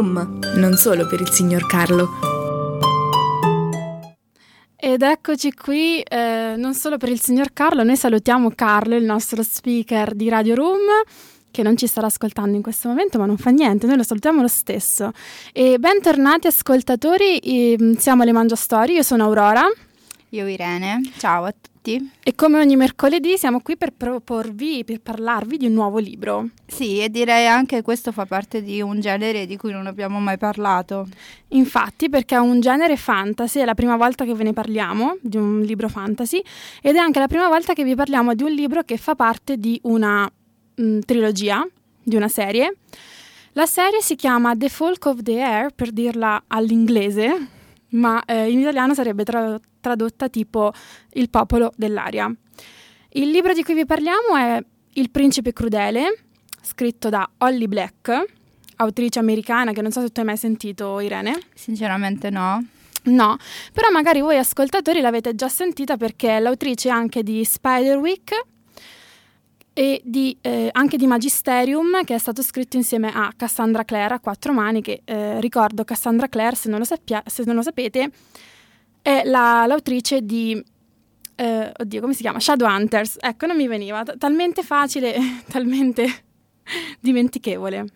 Room, non solo per il signor Carlo. Ed eccoci qui, eh, non solo per il signor Carlo, noi salutiamo Carlo, il nostro speaker di Radio Room, che non ci starà ascoltando in questo momento, ma non fa niente, noi lo salutiamo lo stesso. E bentornati ascoltatori, siamo alle Mangia Storie, io sono Aurora. Io Irene, ciao a tutti. E come ogni mercoledì siamo qui per proporvi, per parlarvi di un nuovo libro. Sì, e direi anche che questo fa parte di un genere di cui non abbiamo mai parlato. Infatti, perché è un genere fantasy, è la prima volta che ve ne parliamo di un libro fantasy ed è anche la prima volta che vi parliamo di un libro che fa parte di una mh, mm, trilogia, di una serie. La serie si chiama The Folk of the Air, per dirla all'inglese, ma eh, in italiano sarebbe tra- tradotta tipo Il popolo dell'aria. Il libro di cui vi parliamo è Il principe crudele, scritto da Holly Black, autrice americana che non so se tu hai mai sentito, Irene. Sinceramente no. No, però magari voi ascoltatori l'avete già sentita perché è l'autrice anche di Spiderwick e di, eh, anche di Magisterium che è stato scritto insieme a Cassandra Clare a quattro mani che eh, ricordo Cassandra Clare se non lo, sappia- se non lo sapete è la, l'autrice di eh, oddio come si chiama? Shadowhunters. Ecco non mi veniva. T- talmente facile talmente dimentichevole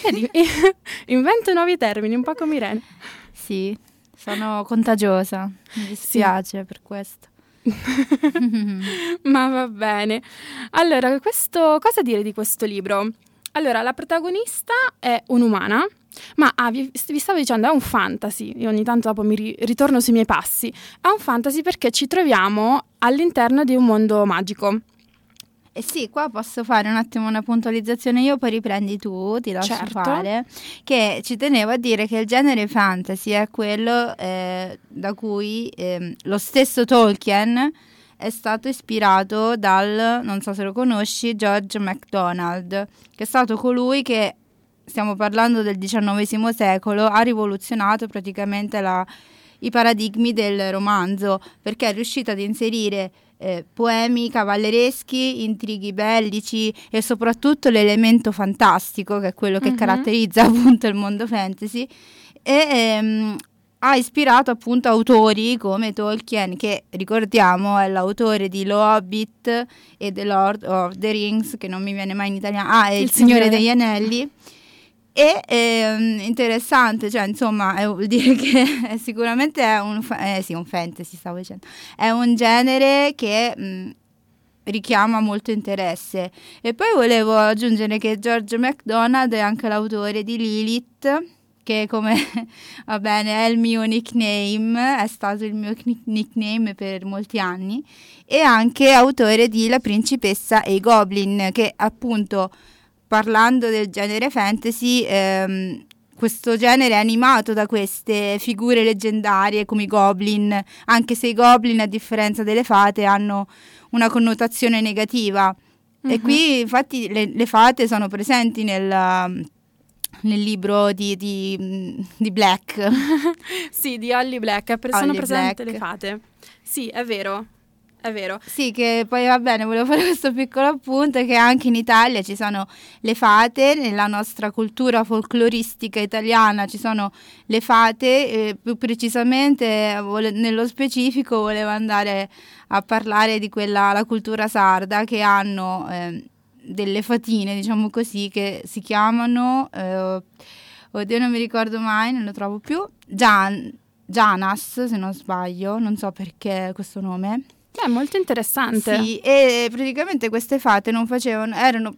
Vedi, invento nuovi termini un po' come Irene sì sono contagiosa. Mi dispiace sì. per questo Ma va bene. Allora, questo, cosa dire di questo libro? Allora, la protagonista è un'umana, ma ah, vi, vi, stavo dicendo, è un fantasy. Io ogni tanto dopo mi ri- ritorno sui miei passi. È un fantasy perché ci troviamo all'interno di un mondo magico. Eh sì, qua posso fare un attimo una puntualizzazione io, poi riprendi tu, ti lascio certo. fare. Che ci tenevo a dire che il genere fantasy è quello eh, da cui eh, lo stesso Tolkien è stato ispirato dal, non so se lo conosci, George MacDonald, che è stato colui che, stiamo parlando del XIX secolo, ha rivoluzionato praticamente la, i paradigmi del romanzo, perché è riuscito ad inserire eh, poemi cavallereschi, intrighi bellici e soprattutto l'elemento fantastico, che è quello che uh-huh. caratterizza appunto il mondo fantasy, e ehm, ha ispirato appunto autori come Tolkien, che ricordiamo è l'autore di Lo Hobbit e The Lord of the Rings, che non mi viene mai in italiano, ah, è il, il Signore degli Anelli. E ehm, interessante, cioè insomma, vuol dire che sicuramente è un, eh, sì, un fantasy, stavo dicendo, è un genere che mh, richiama molto interesse. E poi volevo aggiungere che George MacDonald è anche l'autore di Lilith, che come va bene è il mio nickname, è stato il mio nickname per molti anni, e anche autore di La principessa e i goblin, che appunto parlando del genere fantasy, ehm, questo genere è animato da queste figure leggendarie come i goblin, anche se i goblin, a differenza delle fate, hanno una connotazione negativa. Uh-huh. E mhm. qui infatti le, le, fate sono presenti nel, nel libro di, di, di Black. sì, di Holly Black, sono presenti le fate. Sì, è vero. È vero. Sì, che poi va bene, volevo fare questo piccolo appunto che anche in Italia ci sono le fate, nella nostra cultura folcloristica italiana ci sono le fate, eh, più precisamente vole, nello specifico volevo andare a parlare di quella, la cultura sarda che hanno eh, delle fatine, diciamo così, che si chiamano, eh, oddio non mi ricordo mai, non lo trovo più, Gian, Gianas se non sbaglio, non so perché questo nome. È molto interessante. Sì, e praticamente queste fate non facevano, erano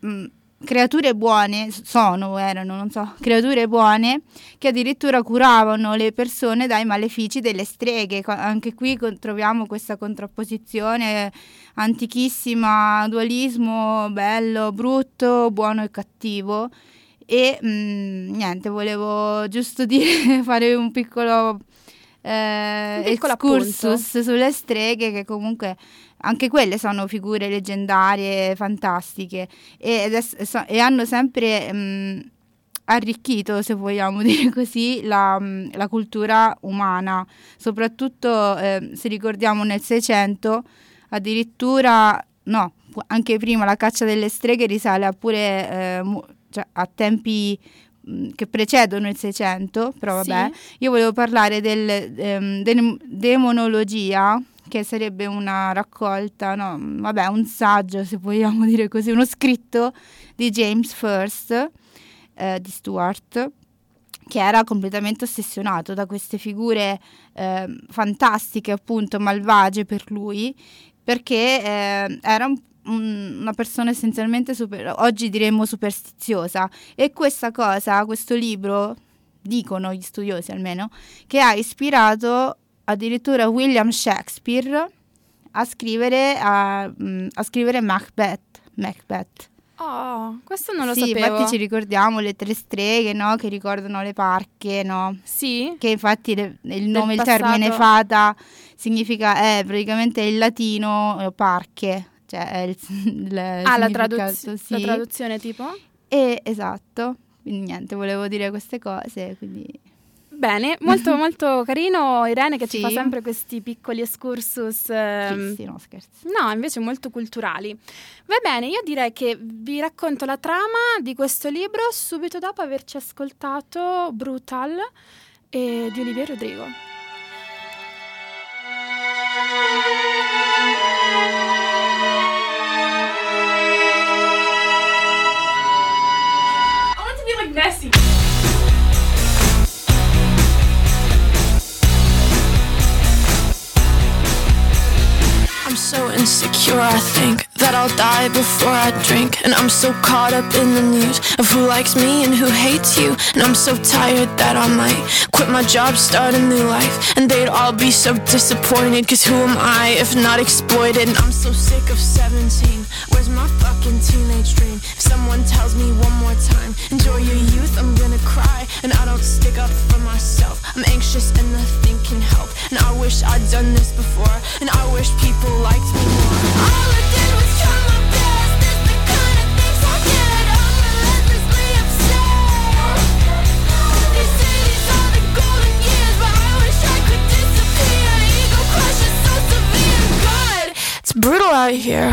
mh, mm, creature buone, sono, erano, non so, creature buone che addirittura curavano le persone dai malefici delle streghe. Anche qui troviamo questa contrapposizione antichissima, dualismo bello, brutto, buono e cattivo. E mh, mm, niente, volevo giusto dire, fare un piccolo eh, excursus sulle streghe che comunque anche quelle sono figure leggendarie, fantastiche. E, adesso, e hanno sempre mh, arricchito, se vogliamo dire così, la, la cultura umana, soprattutto eh, se ricordiamo nel Seicento, addirittura, no, anche prima la caccia delle streghe risale a pure eh, cioè, a tempi mh, che precedono il 600, però vabbè, Sì. io volevo parlare del, ehm, del- demonologia, che sarebbe una raccolta, no, vabbè, un saggio, se vogliamo dire così, uno scritto di James First, eh, di Stuart, che era completamente ossessionato da queste figure ehm, fantastiche, appunto, malvagie per lui, perché eh, era un- una persona essenzialmente, super- oggi diremmo superstiziosa. E questa cosa, questo libro, dicono gli studiosi almeno, che ha ispirato addirittura William Shakespeare a scrivere, a, mm, a scrivere Macbeth. Macbeth. Oh, questo non lo sì, sapevo. infatti ci ricordiamo le tre streghe, no? Che ricordano le parche, no? Sì? Che infatti le- il nome, il termine fata significa, è praticamente il latino eh, parche. Cioè è il, il Ah, la, traduz- sì. la traduzione tipo? E, esatto, quindi niente, volevo dire queste cose, quindi... Bene, molto molto carino Irene che ci Sì. fa sempre questi piccoli excursus. ehm, sì, no scherzi. No, invece molto culturali. Va bene, io direi che vi racconto la trama di questo libro subito dopo averci ascoltato Brutal eh, di Olivier Rodrigo. Insecure, I think that I'll die before I drink. And I'm so caught up in the news of who likes me and who hates you. And I'm so tired that I might quit my job, start a new life. And they'd all be so disappointed, cause who am I if not exploited? And I'm so sick of 17. Where's my fucking teenage dream? If someone tells me one more time, enjoy your youth, I'm gonna cry. And I don't stick up for myself. I'm anxious and nothing can help. And I wish I'd done this before. And I wish people liked me more. All I did was try my best. The kind of things I get. I'm relentlessly obsessed. They say these are the golden years, but I wish I could disappear. Ego crush is so severe. God, it's brutal out here.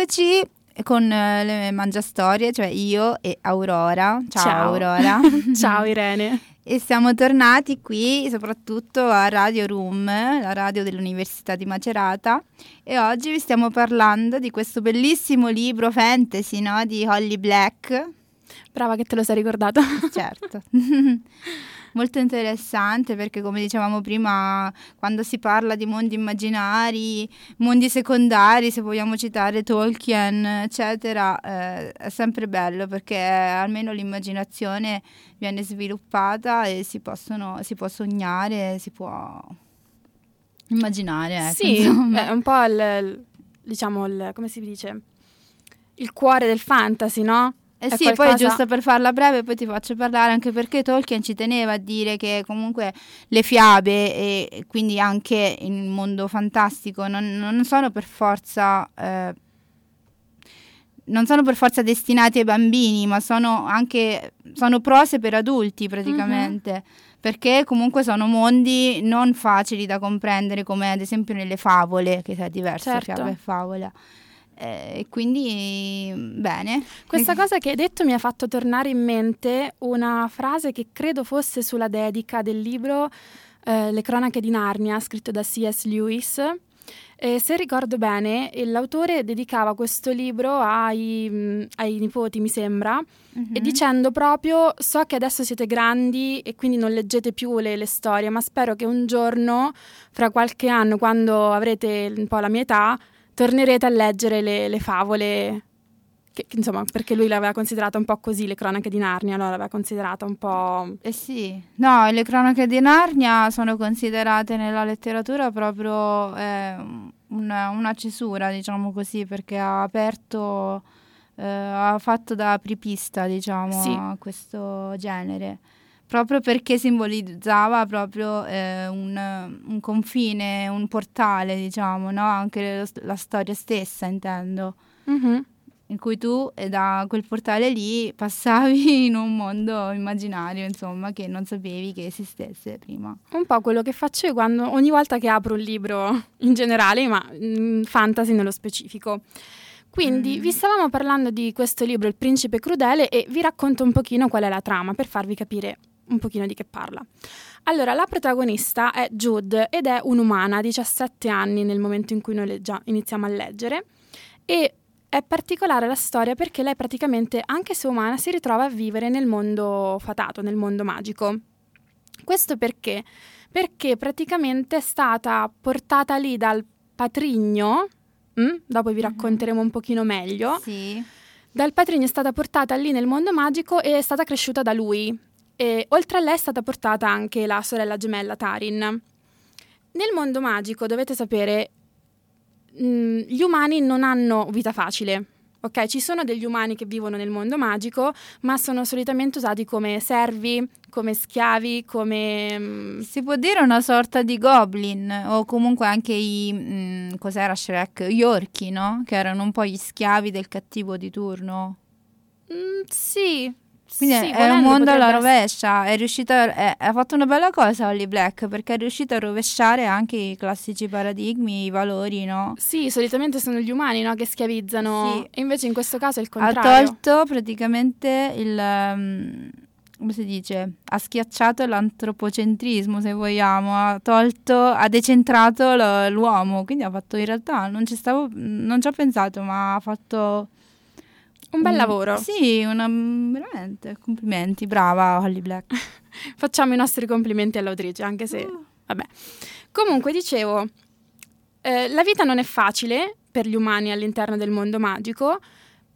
eccoci con eh, le mangiastorie, cioè io e Aurora. Ciao, Ciao. Aurora. Ciao Irene. E siamo tornati qui soprattutto a Radio Room, la radio dell'Università di Macerata e oggi vi stiamo parlando di questo bellissimo libro fantasy no? di Holly Black, Brava che te lo sei ricordato. certo. Molto interessante perché come dicevamo prima, quando si parla di mondi immaginari, mondi secondari, se vogliamo citare Tolkien, eccetera, eh, è sempre bello perché almeno l'immaginazione viene sviluppata e si, possono, si può sognare, si può immaginare. Ecco, sì, insomma. è un po' il, il- diciamo, il, come si dice? Il cuore del fantasy, no? Eh sì, e poi qualcosa- giusto per farla breve, poi ti faccio parlare anche perché Tolkien ci teneva a dire che comunque le fiabe e quindi anche il mondo fantastico non, non sono per forza eh, non sono per forza destinati ai bambini, ma sono anche sono prose per adulti praticamente. Perché comunque sono mondi non facili da comprendere, come ad esempio nelle favole, che è diverso Certo. fiaba e favola. E quindi bene. Questa cosa che hai detto mi ha fatto tornare in mente una frase che credo fosse sulla dedica del libro eh, Le cronache di Narnia, scritto da C.S. Lewis. E se ricordo bene, l'autore dedicava questo libro ai, mh, ai nipoti, mi sembra, Mhm. e dicendo proprio so che adesso siete grandi e quindi non leggete più le, le storie, ma spero che un giorno, fra qualche anno, quando avrete un po' la mia età, tornerete a leggere le, le favole. Che, che, insomma, perché lui l'aveva considerata un po' così, le cronache di Narnia, allora l'aveva considerata un po'... Eh sì, no, le cronache di Narnia sono considerate nella letteratura proprio eh, una, una cesura, diciamo così, perché ha aperto, eh, ha fatto da apripista, diciamo, Sì. a questo genere. Proprio perché simbolizzava proprio eh, un, un confine, un portale, diciamo, no? Anche lo- la storia stessa, intendo Mhm. in cui tu eh, da quel portale lì passavi in un mondo immaginario, insomma, che non sapevi che esistesse prima. Un po' quello che faccio io quando, ogni volta che apro un libro in generale, ma mm, fantasy nello specifico. Quindi Mm. vi stavamo parlando di questo libro, Il principe crudele, e vi racconto un pochino qual è la trama per farvi capire un pochino di che parla. Allora, la protagonista è Jude ed è un'umana, 17 anni nel momento in cui noi leggia- iniziamo a leggere e è particolare la storia perché lei praticamente, anche se umana, si ritrova a vivere nel mondo fatato, nel mondo magico. Questo perché? Perché praticamente è stata portata lì dal patrigno, mm? dopo vi racconteremo un pochino meglio, Sì. dal patrigno è stata portata lì nel mondo magico e è stata cresciuta da lui. E oltre a lei è stata portata anche la sorella gemella Tarin. Nel mondo magico, dovete sapere, mh, gli umani non hanno vita facile. Ok, ci sono degli umani che vivono nel mondo magico, ma sono solitamente usati come servi, come schiavi, come... mm, Si può dire una sorta di goblin o comunque anche i... mm, cos'era Shrek? Gli orchi, no? Che erano un po' gli schiavi del cattivo di turno. mm, sì. Quindi sì, è un mondo alla rovescia, è riuscita, è- ha fatto una bella cosa Holly Black perché è riuscita a rovesciare anche i classici paradigmi, i valori, no? Sì, solitamente sono gli umani no, che schiavizzano, Sì. e invece in questo caso è il Ha contrario. tolto praticamente il... um, come si dice? Ha schiacciato l'antropocentrismo, se vogliamo, ha tolto, ha decentrato l'uomo, quindi ha fatto in realtà, non ci stavo, non ci ho pensato, ma ha fatto... Un bel lavoro. Sì, una, veramente, complimenti, brava Holly Black. Facciamo i nostri complimenti all'autrice, anche se... Oh. Vabbè. Comunque, dicevo, eh, la vita non è facile per gli umani all'interno del mondo magico,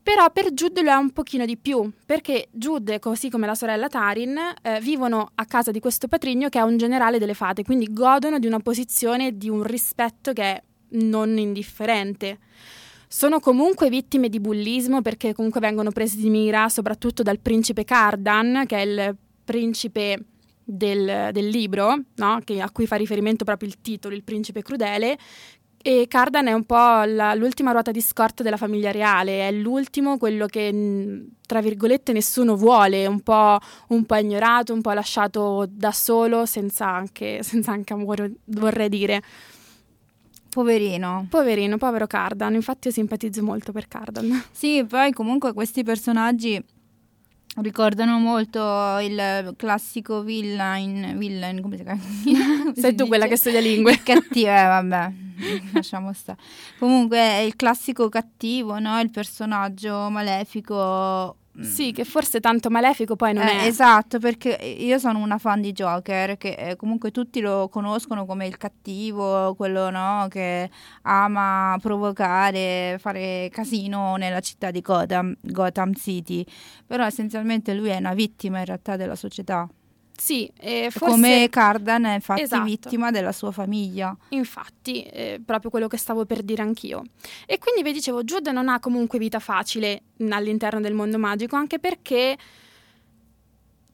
però per Jude lo è un pochino di più, perché Jude, così come la sorella Tarin, eh, vivono a casa di questo patrigno che è un generale delle fate, quindi godono di una posizione di un rispetto che è non indifferente. Sono comunque vittime di bullismo perché comunque vengono presi di mira soprattutto dal principe Cardan, che è il principe del, del libro, no? che- a cui fa riferimento proprio il titolo, il principe crudele. E Cardan è un po' la- l'ultima ruota di scorta della famiglia reale, è l'ultimo, quello che, tra virgolette, nessuno vuole, un po', un po' ignorato, un po' lasciato da solo, senza anche, senza anche amore, vorrei dire. Poverino. Poverino, povero Cardan, infatti io simpatizzo molto per Cardan. Sì, poi comunque questi personaggi ricordano molto il classico villain, villain come si chiama? Sei tu quella che studia lingue. Cattivo, eh, vabbè, lasciamo stare. Comunque è il classico cattivo, no? Il personaggio malefico. Mm, Sì, che forse tanto malefico poi non eh, è. Esatto, perché io sono una fan di Joker, che eh, comunque tutti lo conoscono come il cattivo, quello no, che ama provocare, fare casino nella città di Gotham, Gotham City, però essenzialmente lui è una vittima in realtà della società, Sì, e forse come Cardan è infatti Esatto. vittima della sua famiglia. Infatti, è proprio quello che stavo per dire anch'io. E quindi vi dicevo, Jude non ha comunque vita facile all'interno del mondo magico, anche perché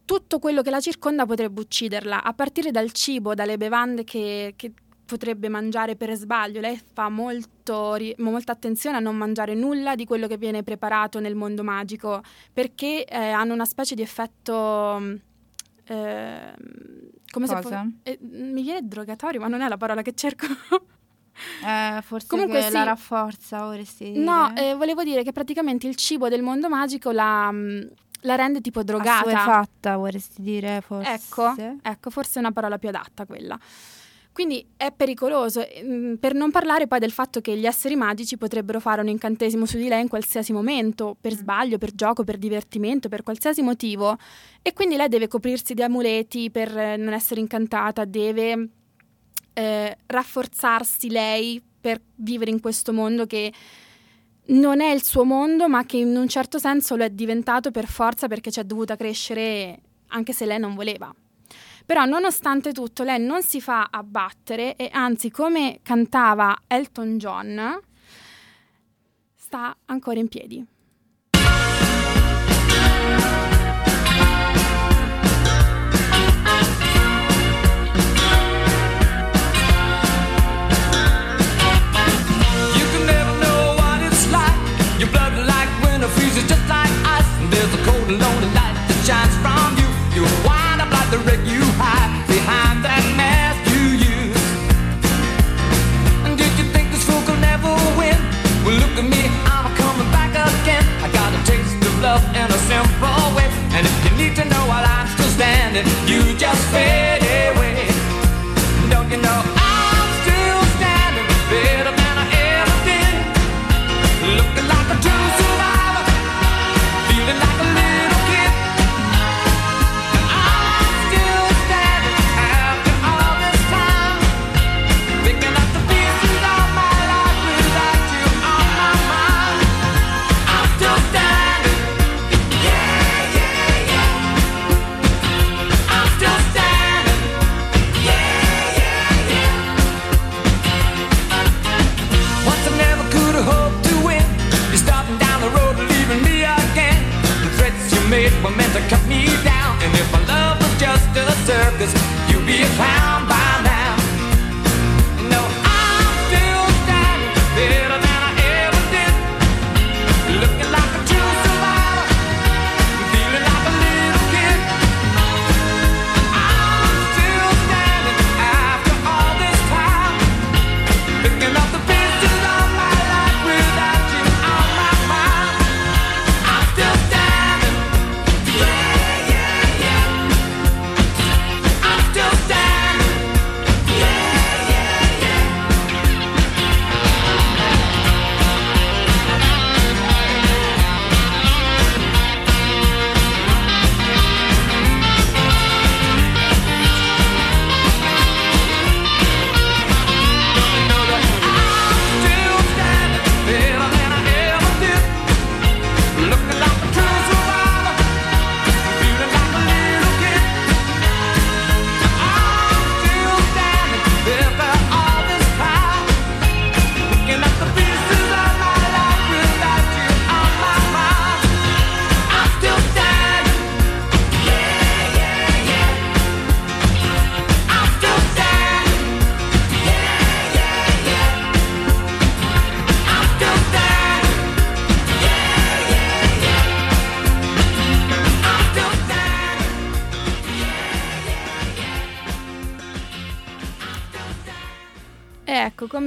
tutto quello che la circonda potrebbe ucciderla, a partire dal cibo, dalle bevande che, che potrebbe mangiare per sbaglio. Lei fa molto, molta attenzione a non mangiare nulla di quello che viene preparato nel mondo magico, perché eh, hanno una specie di effetto... ehm, come se Cosa? fo- eh, mi viene drogatorio, ma non è la parola che cerco. Eh, forse Comunque sì. la rafforza, vorresti dire? No, eh, volevo dire che praticamente il cibo del mondo magico la, mm, la rende tipo drogata. Assuefatta, vorresti dire, forse? Ecco, ecco, forse è una parola più adatta quella. Quindi è pericoloso, mm, per non parlare poi del fatto che gli esseri magici potrebbero fare un incantesimo su di lei in qualsiasi momento, per sbaglio, per gioco, per divertimento, per qualsiasi motivo, e quindi lei deve coprirsi di amuleti per eh, non essere incantata, deve eh, rafforzarsi lei per vivere in questo mondo che non è il suo mondo, ma che in un certo senso lo è diventato per forza perché ci è dovuta crescere anche se lei non voleva. Però nonostante tutto lei non si fa abbattere e anzi come cantava Elton John sta ancora in piedi. You you just fade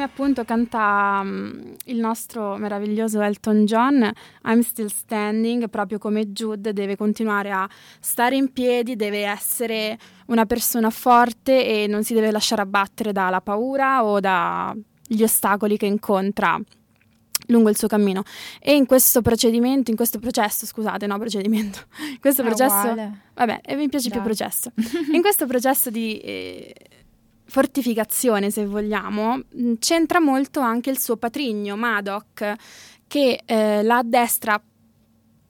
come appunto canta mm, il nostro meraviglioso Elton John, I'm still standing, proprio come Jude deve continuare a stare in piedi, deve essere una persona forte e non si deve lasciare abbattere dalla paura o dagli ostacoli che incontra lungo il suo cammino. E in questo procedimento, in questo processo, scusate, no, procedimento, in questo È processo... uguale. Vabbè, e mi piace più Dai. processo. In questo processo di eh, fortificazione, se vogliamo, mh, c'entra molto anche il suo patrigno, Madoc, che eh, la addestra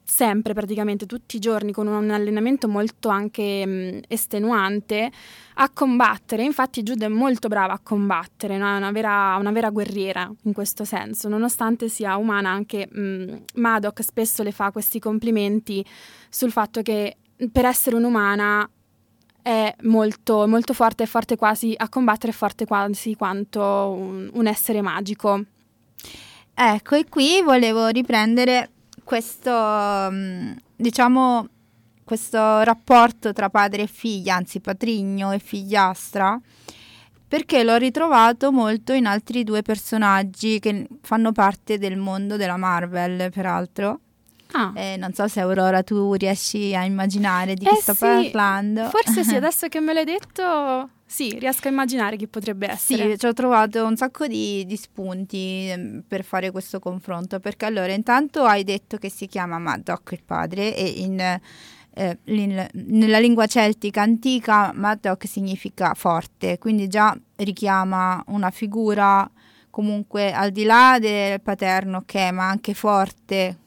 sempre praticamente tutti i giorni con un allenamento molto anche mh, estenuante a combattere. Infatti Jude è molto brava a combattere, no? è una vera, una vera guerriera in questo senso, nonostante sia umana anche mh, Madoc spesso le fa questi complimenti sul fatto che per essere un'umana è molto, molto forte, è forte quasi a combattere, è forte quasi quanto un, un essere magico. Ecco, e qui volevo riprendere questo, mm, diciamo, questo rapporto tra padre e figlia, anzi patrigno e figliastra, perché l'ho ritrovato molto in altri due personaggi che fanno parte del mondo della Marvel, peraltro. Ah. Eh, non so se Aurora tu riesci a immaginare di chi Eh sto sì, parlando. Forse sì, adesso che me l'hai detto, sì, riesco a immaginare chi potrebbe essere. Sì, ci ho trovato un sacco di, di spunti ehm, per fare questo confronto, perché allora intanto hai detto che si chiama Maddock il padre e in, eh, in- nella lingua celtica antica Maddock significa forte, quindi già richiama una figura comunque al di là del paterno che ma anche forte,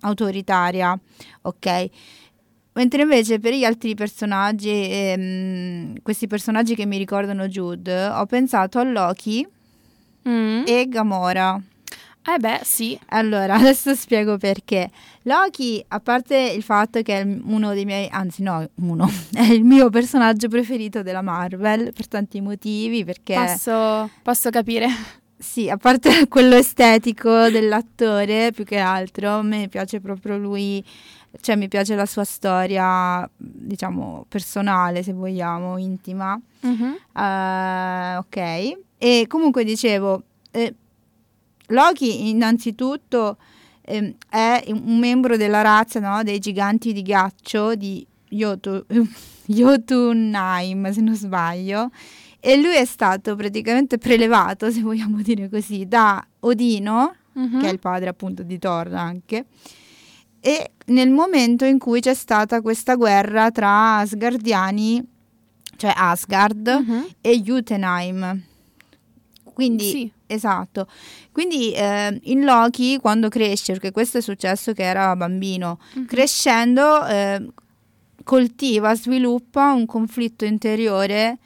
autoritaria, ok? Mentre invece per gli altri personaggi, ehm, questi personaggi che mi ricordano Jude, ho pensato a Loki Mm. e Gamora. Eh beh, sì. Allora, adesso spiego perché. Loki, a parte il fatto che è uno dei miei, anzi no, uno, è il mio personaggio preferito della Marvel per tanti motivi, perché Posso, posso capire. Sì, a parte quello estetico dell'attore, più che altro, a me piace proprio lui, cioè mi piace la sua storia, diciamo, personale, se vogliamo, intima. Mhm. Eh, ok. E comunque dicevo, eh, Loki innanzitutto ehm, è un membro della razza no, dei giganti di ghiaccio di Jotu- Jotunheim, se non sbaglio. E lui è stato praticamente prelevato, se vogliamo dire così, da Odino, Mhm. che è il padre appunto di Thor anche. E nel momento in cui c'è stata questa guerra tra Asgardiani, cioè Asgard, Mhm. e Jotunheim. Quindi, Sì. esatto. Quindi eh, in Loki, quando cresce, perché questo è successo che era bambino, Mhm. crescendo eh, coltiva, sviluppa un conflitto interiore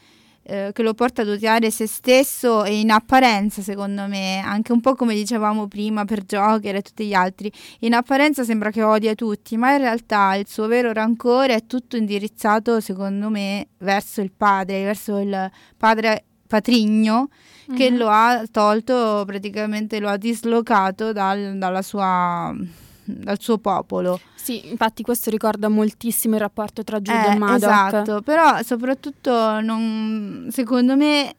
eh, che lo porta ad odiare se stesso e in apparenza, secondo me, anche un po' come dicevamo prima per Joker e tutti gli altri, in apparenza sembra che odia tutti, ma in realtà il suo vero rancore è tutto indirizzato, secondo me, verso il padre, verso il padre patrigno che Mhm. lo ha tolto, praticamente lo ha dislocato dal, dalla sua, dal suo popolo. Sì, infatti questo ricorda moltissimo il rapporto tra Jude Eh, e Madoc. esatto, però soprattutto non, secondo me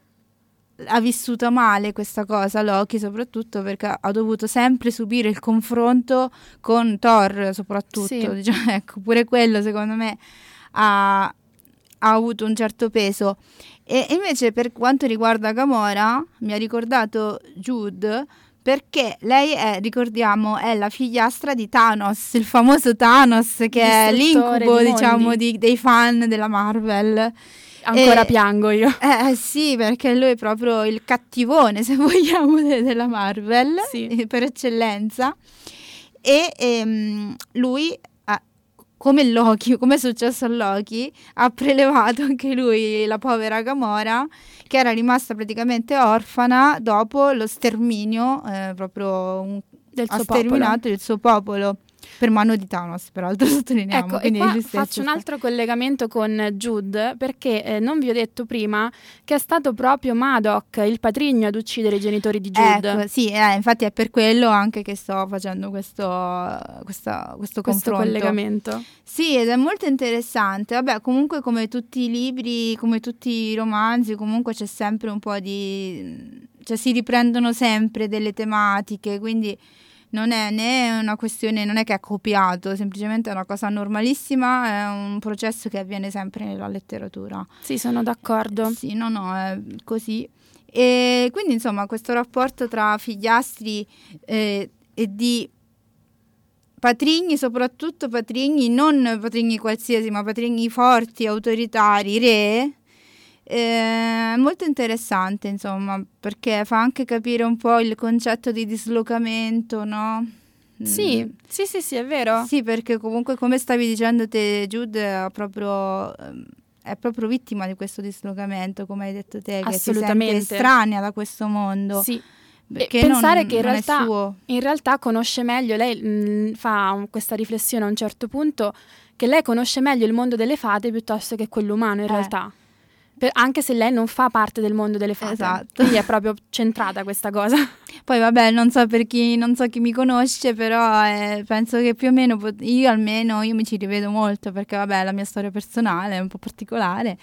ha vissuto male questa cosa Loki, soprattutto perché ha dovuto sempre subire il confronto con Thor, soprattutto. Sì. Diciamo, ecco, pure quello secondo me ha, ha avuto un certo peso. E invece per quanto riguarda Gamora, mi ha ricordato Jude perché lei è, ricordiamo, è la figliastra di Thanos, il famoso Thanos che è l'incubo, di diciamo, di- dei fan della Marvel. Ancora E- piango io. Eh sì, perché lui è proprio il cattivone, se vogliamo, de- della Marvel, Sì. eh, per eccellenza. E ehm, lui, come Loki, come è successo a Loki, ha prelevato anche lui la povera Gamora, che era rimasta praticamente orfana dopo lo sterminio, eh, proprio un, Del ha popolo. sterminato il suo popolo. Per mano di Thanos, peraltro sottolineiamo. Ecco, qua faccio un altro collegamento con Jude perché eh, non vi ho detto prima che è stato proprio Madoc il patrigno ad uccidere i genitori di Jude. Ecco, sì, eh, infatti è per quello anche che sto facendo questo, questa- questo, questo collegamento. Sì, ed è molto interessante. Vabbè, comunque come tutti i libri, come tutti i romanzi, comunque c'è sempre un po' di... cioè si riprendono sempre delle tematiche, quindi non è né una questione, non è che è copiato, semplicemente è una cosa normalissima, è un processo che avviene sempre nella letteratura. Sì, sono d'accordo. Sì, no, no, è così. E quindi insomma questo rapporto tra figliastri eh, e di patrigni, soprattutto patrigni, non patrigni qualsiasi, ma patrigni forti, autoritari, re, è molto interessante, insomma, perché fa anche capire un po' il concetto di dislocamento, no? Sì, Mm. sì, sì, sì, è vero. Sì, perché comunque come stavi dicendo te, Jude è proprio, ehm, è proprio vittima di questo dislocamento, come hai detto te, che si sente estranea da questo mondo. Sì. perché pensare non- che in realtà-. In realtà conosce meglio, lei mh, fa un- questa riflessione a un certo punto, che lei conosce meglio il mondo delle fate piuttosto che quello umano in Eh. realtà. Per- anche se lei non fa parte del mondo delle fate. Esatto. Quindi è proprio centrata questa cosa. Poi vabbè, non so per chi, non so chi mi conosce, però eh, penso che più o meno, pot- io almeno, io mi ci rivedo molto, perché vabbè, la mia storia personale è un po' particolare,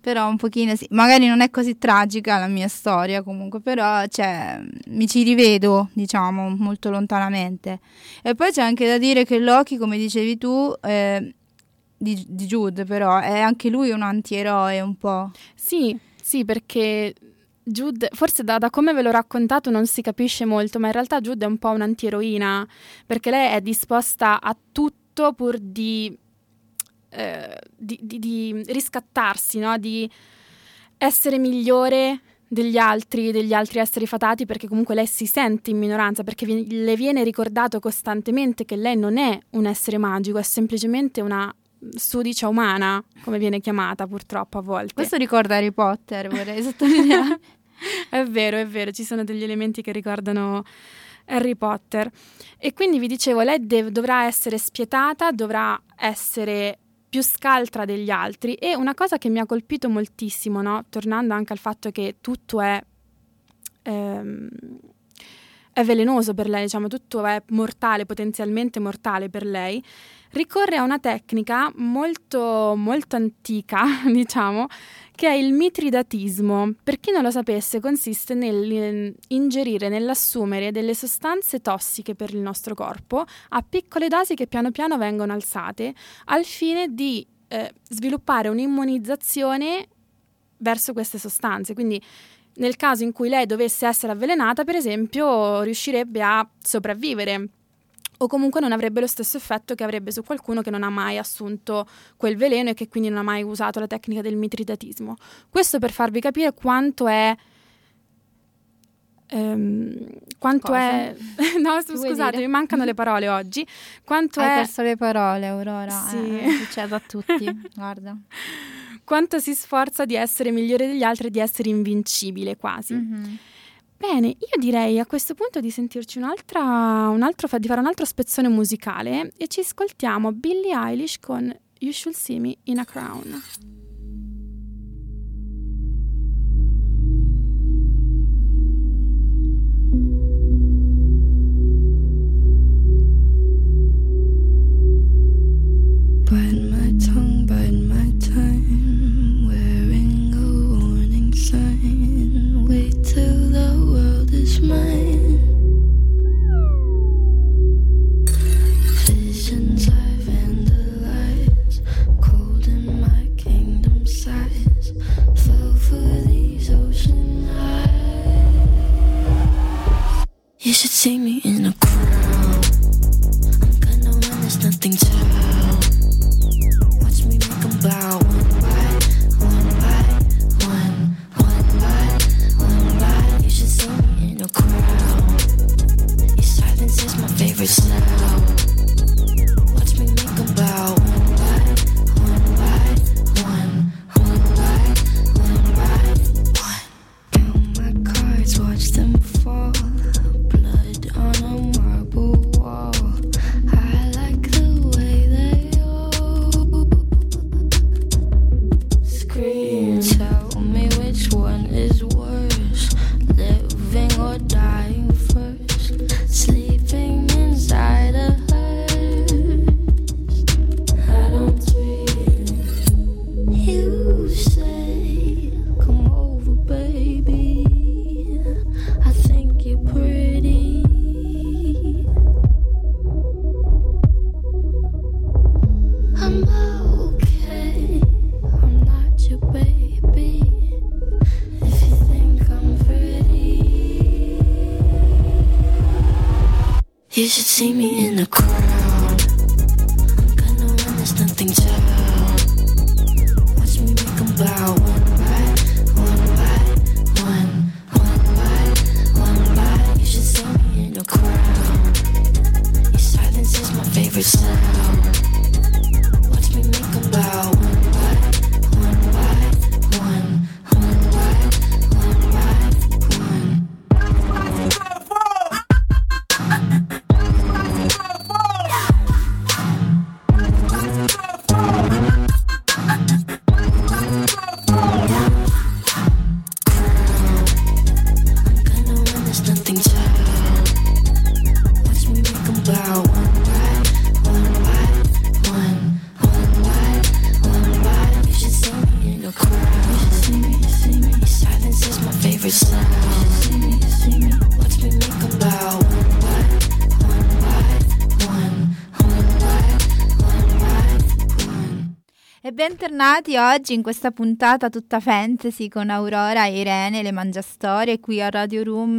Però un pochino sì, magari non è così tragica la mia storia comunque, però cioè, mi ci rivedo, diciamo, molto lontanamente. E poi c'è anche da dire che Loki, come dicevi tu, eh, di, di Jude però, è anche lui un antieroe un po'. Sì, sì, perché Jude, forse da, da, come ve l'ho raccontato non si capisce molto, ma in realtà Jude è un po' un'antieroina, perché lei è disposta a tutto pur di, eh, di, di, di riscattarsi, no? di essere migliore degli altri, degli altri esseri fatati, perché comunque lei si sente in minoranza, perché vi, le viene ricordato costantemente che lei non è un essere magico, è semplicemente una sudicia umana, come viene chiamata purtroppo a volte. Questo ricorda Harry Potter, vorrei sottolineare. è vero, è vero, ci sono degli elementi che ricordano Harry Potter. E quindi vi dicevo, lei dev- dovrà essere spietata, dovrà essere più scaltra degli altri e una cosa che mi ha colpito moltissimo, no? tornando anche al fatto che tutto è, ehm, è velenoso per lei, diciamo, tutto è mortale, potenzialmente mortale per lei, ricorre a una tecnica molto, molto antica, diciamo, che è il mitridatismo. Per chi non lo sapesse, consiste nell'ingerire, nell'assumere delle sostanze tossiche per il nostro corpo a piccole dosi che piano piano vengono alzate al fine di eh, sviluppare un'immunizzazione verso queste sostanze. Quindi nel caso in cui lei dovesse essere avvelenata, per esempio, riuscirebbe a sopravvivere o comunque non avrebbe lo stesso effetto che avrebbe su qualcuno che non ha mai assunto quel veleno e che quindi non ha mai usato la tecnica del mitridatismo. Questo per farvi capire quanto è Um, quanto Cosa? è no scusate mi mancano le parole oggi quanto Hai è perso le parole Aurora Sì. eh, succede a tutti guarda quanto si sforza di essere migliore degli altri e di essere invincibile quasi Mhm. Bene, io direi a questo punto di sentirci un'altra, un altro, di fare un altro spezzone musicale e ci ascoltiamo Billie Eilish con You Should See Me in a Crown. Bite You should see me in a crowd. Nothing to. Bentornati oggi in questa puntata tutta fantasy con Aurora e Irene, le Mangiastorie, qui a Radio Room,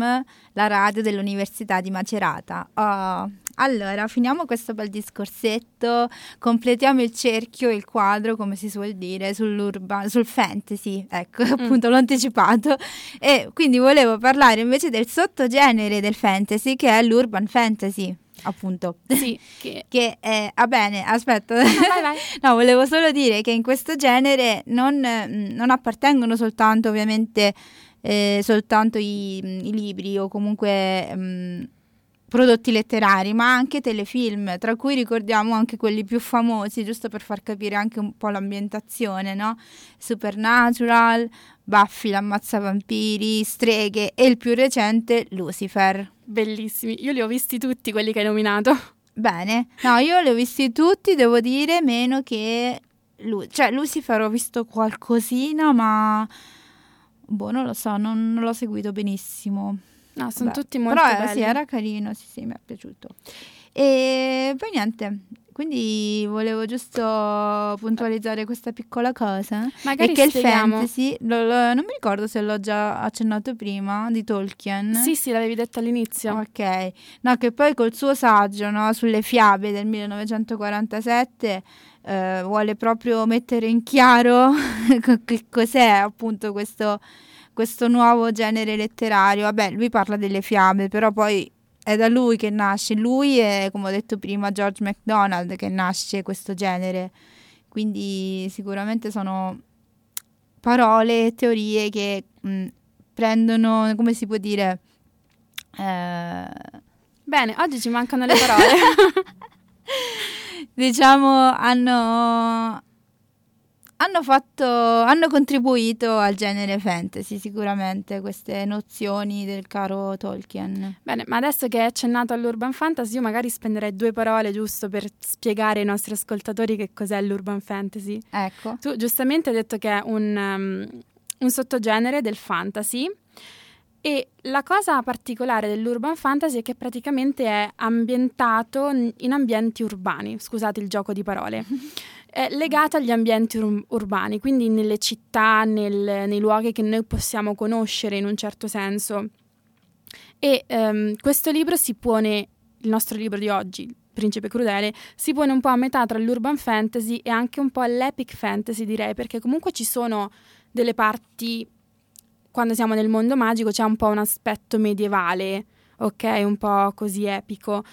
la radio dell'Università di Macerata. Oh, allora, finiamo questo bel discorsetto, completiamo il cerchio, il quadro, come si suol dire, sull'urban, sul fantasy, ecco, appunto l'ho anticipato. E quindi volevo parlare invece del sottogenere del fantasy, che è l'urban fantasy appunto. Sì, che... che è, ah bene, aspetta. vai, vai. no, volevo solo dire che in questo genere non, mm, non appartengono soltanto ovviamente eh, soltanto i, i, libri o comunque mh, prodotti letterari, ma anche telefilm, tra cui ricordiamo anche quelli più famosi, giusto per far capire anche un po' l'ambientazione, no? Supernatural, Buffy l'ammazza vampiri, Streghe e il più recente Lucifer. Bellissimi, io li ho visti tutti quelli che hai nominato. Bene, no, io li ho visti tutti, devo dire, meno che... Lu- cioè, Lucifer ho visto qualcosina, ma... Boh, non lo so, non, non l'ho seguito benissimo. No, sono Beh, tutti molto però, belli. sì, era carino, sì, sì, mi è piaciuto. E poi niente, quindi volevo giusto puntualizzare questa piccola cosa. Magari che il fantasy, lo, lo, non mi ricordo se l'ho già accennato prima, di Tolkien. Sì, sì, l'avevi detto all'inizio. Ok, no, che poi col suo saggio no, sulle fiabe del 1947 eh, vuole proprio mettere in chiaro che cos'è appunto questo questo nuovo genere letterario. Vabbè, lui parla delle fiabe, però poi è da lui che nasce. Lui e, come ho detto prima, George MacDonald che nasce questo genere. Quindi sicuramente sono parole e teorie che mh, prendono, come si può dire... Eh... Bene, oggi ci mancano le parole. diciamo, hanno hanno fatto, hanno contribuito al genere fantasy sicuramente queste nozioni del caro Tolkien. Bene, ma adesso che hai accennato all'urban fantasy, io magari spenderei due parole giusto per spiegare ai nostri ascoltatori che cos'è l'urban fantasy. Ecco. Tu giustamente hai detto che è un, um, un sottogenere del fantasy. E la cosa particolare dell'urban fantasy è che praticamente è ambientato in ambienti urbani, scusate il gioco di parole. è legato agli ambienti ur- urbani, quindi nelle città, nel, nei luoghi che noi possiamo conoscere in un certo senso. E um, questo libro si pone, il nostro libro di oggi, Principe Crudele, si pone un po' a metà tra l'urban fantasy e anche un po' l'epic fantasy, direi, perché comunque ci sono delle parti, quando siamo nel mondo magico, c'è un po' un aspetto medievale, ok? Un po' così epico.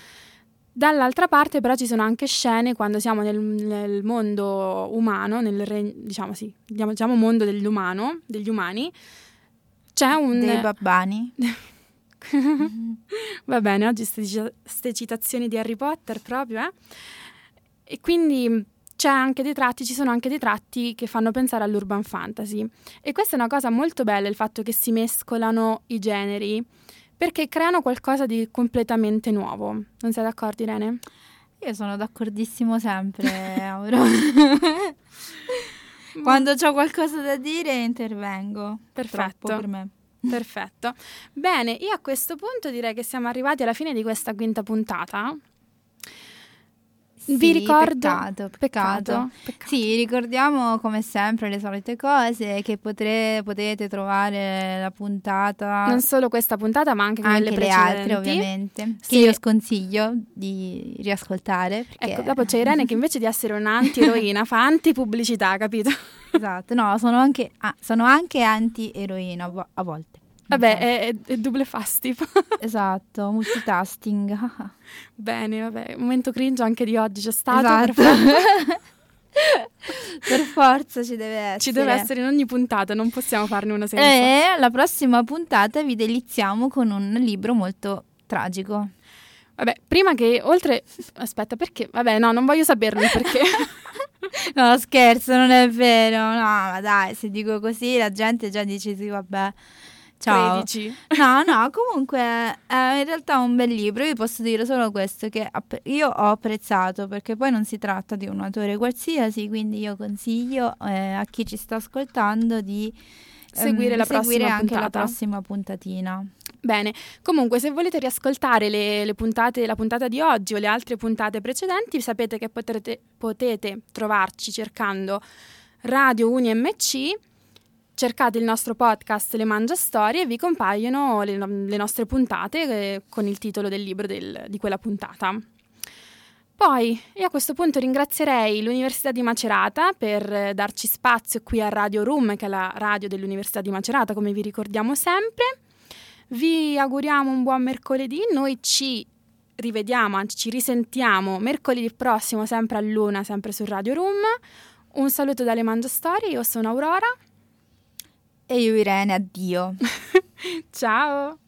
Dall'altra parte però ci sono anche scene quando siamo nel, nel mondo umano, nel re, diciamo sì, diciamo mondo dell'umano, degli umani, c'è un... Dei babbani. Va bene, oggi queste citazioni di Harry Potter proprio, eh? E quindi c'è anche dei tratti, ci sono anche dei tratti che fanno pensare all'urban fantasy. E questa è una cosa molto bella, il fatto che si mescolano i generi perché creano qualcosa di completamente nuovo. Non sei d'accordo, Irene? Io sono d'accordissimo sempre, Auro. Quando ho qualcosa da dire intervengo. Perfetto. per me. Perfetto. Bene, io a questo punto direi che siamo arrivati alla fine di questa quinta puntata. Sì, Vi ricordo peccato, peccato. peccato. Sì, ricordiamo come sempre le solite cose che potre, potete trovare la puntata Non solo questa puntata, ma anche quelle anche le altre ovviamente Sì. che io sconsiglio di riascoltare perché- Ecco, dopo c'è Irene che invece di essere un'anti-eroina fa anti-pubblicità, capito? esatto, no, sono anche, ah, sono anche anti-eroina a volte. Vabbè, è, è, è double fasti. Esatto, multitasking. Bene, vabbè, momento cringe anche di oggi c'è stato. Esatto. per forza ci deve essere. Ci deve essere in ogni puntata, non possiamo farne una senza. E alla prossima puntata vi deliziamo con un libro molto tragico. Vabbè, prima che oltre... Aspetta, perché? Vabbè, no, non voglio saperlo il perché. No, scherzo, non è vero. No, ma dai, se dico così la gente già dice sì, vabbè. Ciao. 13. No, no, comunque è in realtà un bel libro. Io posso dire solo questo: che app- io ho apprezzato perché poi non si tratta di un autore qualsiasi. Quindi io consiglio eh, a chi ci sta ascoltando di ehm, Seguire la seguire prossima anche la puntata. prossima puntatina. Bene, comunque se volete riascoltare le, le puntate, la puntata di oggi o le altre puntate precedenti, sapete che potrete, potete trovarci cercando Radio Uni MC, cercate il nostro podcast Le Mangia Storie e vi compaiono le, le nostre puntate eh, con il titolo del libro del, di quella puntata. Poi, io a questo punto ringrazierei l'Università di Macerata per eh, darci spazio qui a Radio Room, che è la radio dell'Università di Macerata, come vi ricordiamo sempre. Vi auguriamo un buon mercoledì, noi ci rivediamo, anzi ci risentiamo mercoledì prossimo sempre a luna, sempre su Radio Room. Un saluto dalle Mangia Storie, io sono Aurora. E io Irene, addio. Ciao!